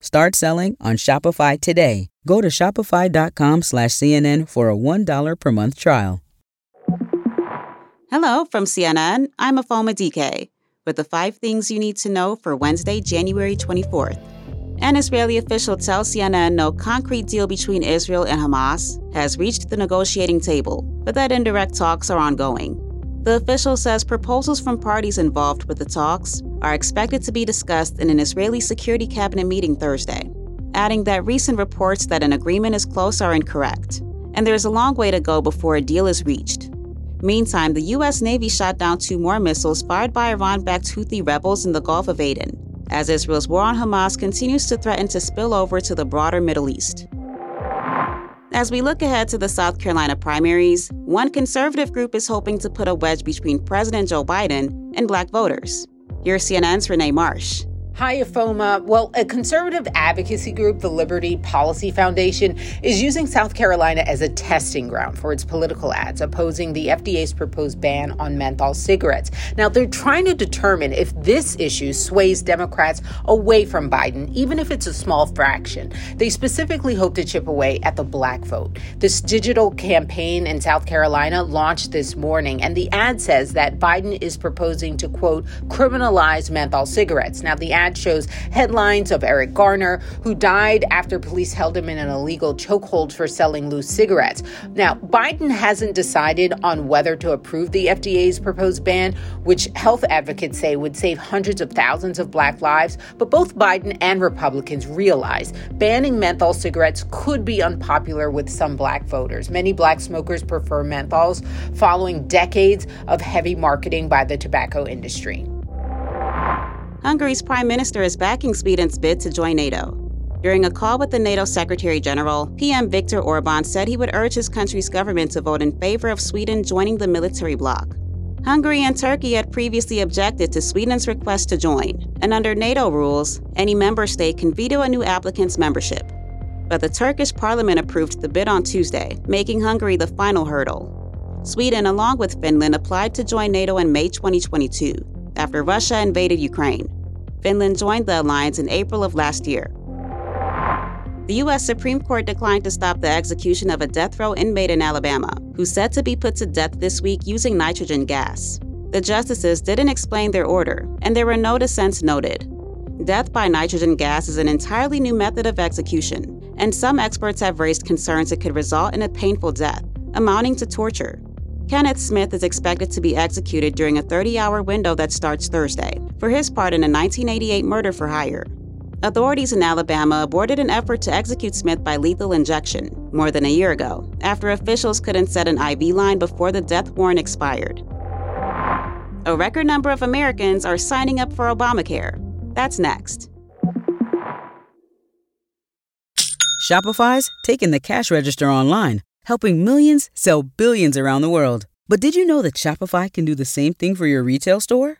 Start selling on Shopify today. Go to shopify.com slash CNN for a $1 per month trial. Hello from CNN. I'm Afoma DK with the five things you need to know for Wednesday, January 24th. An Israeli official tells CNN no concrete deal between Israel and Hamas has reached the negotiating table, but that indirect talks are ongoing. The official says proposals from parties involved with the talks are expected to be discussed in an Israeli Security Cabinet meeting Thursday, adding that recent reports that an agreement is close are incorrect, and there is a long way to go before a deal is reached. Meantime, the U.S. Navy shot down two more missiles fired by Iran backed Houthi rebels in the Gulf of Aden, as Israel's war on Hamas continues to threaten to spill over to the broader Middle East. As we look ahead to the South Carolina primaries, one conservative group is hoping to put a wedge between President Joe Biden and black voters. Here's CNN's Rene Marsh. Hi, Afoma. Well, a conservative advocacy group, the Liberty Policy Foundation, is using South Carolina as a testing ground for its political ads, opposing the FDA's proposed ban on menthol cigarettes. Now, they're trying to determine if this issue sways Democrats away from Biden, even if it's a small fraction. They specifically hope to chip away at the black vote. This digital campaign in South Carolina launched this morning, and the ad says that Biden is proposing to, quote, criminalize menthol cigarettes. Now, the ad ad shows headlines of Eric Garner, who died after police held him in an illegal chokehold for selling loose cigarettes. Now, Biden hasn't decided on whether to approve the FDA's proposed ban, which health advocates say would save hundreds of thousands of black lives. But both Biden and Republicans realize banning menthol cigarettes could be unpopular with some black voters. Many black smokers prefer menthols following decades of heavy marketing by the tobacco industry. Hungary's prime minister is backing Sweden's bid to join NATO. During a call with the NATO Secretary General, PM Viktor Orban said he would urge his country's government to vote in favor of Sweden joining the military bloc. Hungary and Turkey had previously objected to Sweden's request to join, and under NATO rules, any member state can veto a new applicant's membership. But the Turkish parliament approved the bid on Tuesday, making Hungary the final hurdle. Sweden, along with Finland, applied to join NATO in May 2022 after Russia invaded Ukraine. Finland joined the alliance in April of last year. The U.S. Supreme Court declined to stop the execution of a death row inmate in Alabama, who's said to be put to death this week using nitrogen gas. The justices didn't explain their order, and there were no dissents noted. Death by nitrogen gas is an entirely new method of execution, and some experts have raised concerns it could result in a painful death, amounting to torture. Kenneth Smith is expected to be executed during a 30 hour window that starts Thursday for his part in a 1988 murder for hire. Authorities in Alabama aborted an effort to execute Smith by lethal injection more than a year ago after officials couldn't set an IV line before the death warrant expired. A record number of Americans are signing up for Obamacare. That's next. Shopify's taking the cash register online helping millions sell billions around the world. But did you know that Shopify can do the same thing for your retail store?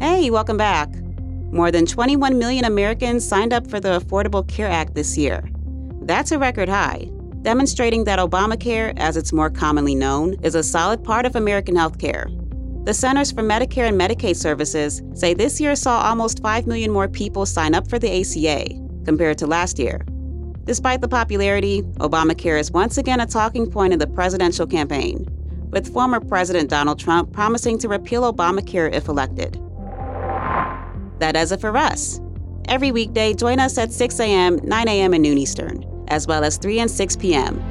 Hey, welcome back. More than 21 million Americans signed up for the Affordable Care Act this year. That's a record high, demonstrating that Obamacare, as it's more commonly known, is a solid part of American healthcare. The Centers for Medicare and Medicaid Services say this year saw almost 5 million more people sign up for the ACA compared to last year. Despite the popularity, Obamacare is once again a talking point in the presidential campaign, with former President Donald Trump promising to repeal Obamacare if elected. That does it for us. Every weekday, join us at 6 a.m., 9 a.m., and noon Eastern, as well as 3 and 6 p.m.